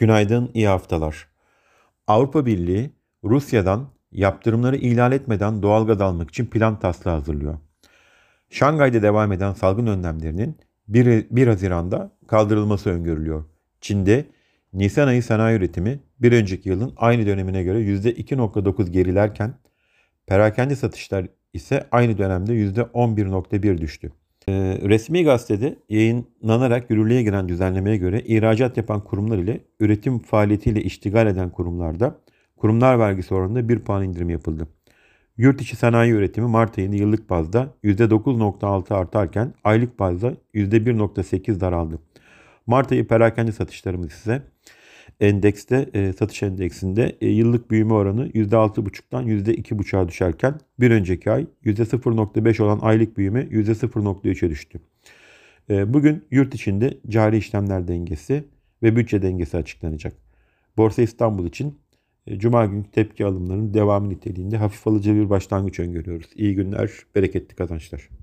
Günaydın, iyi haftalar. Avrupa Birliği Rusya'dan yaptırımları ihlal etmeden doğalgaz almak için plan taslağı hazırlıyor. Şangay'da devam eden salgın önlemlerinin 1, 1 Haziran'da kaldırılması öngörülüyor. Çin'de Nisan ayı sanayi üretimi bir önceki yılın aynı dönemine göre %2.9 gerilerken perakende satışlar ise aynı dönemde %11.1 düştü. Ee, resmi gazetede yayınlanarak yürürlüğe giren düzenlemeye göre ihracat yapan kurumlar ile üretim faaliyetiyle iştigal eden kurumlarda kurumlar vergisi oranında 1 puan indirim yapıldı. Yurt içi sanayi üretimi Mart ayında yıllık bazda %9.6 artarken aylık bazda %1.8 daraldı. Mart ayı perakende satışlarımız ise endekste e, satış endeksinde e, yıllık büyüme oranı %6.5'tan %2.5'a düşerken bir önceki ay %0.5 olan aylık büyüme %0.3'e düştü. E, bugün yurt içinde cari işlemler dengesi ve bütçe dengesi açıklanacak. Borsa İstanbul için e, Cuma günkü tepki alımlarının devamı niteliğinde hafif alıcı bir başlangıç öngörüyoruz. İyi günler, bereketli kazançlar.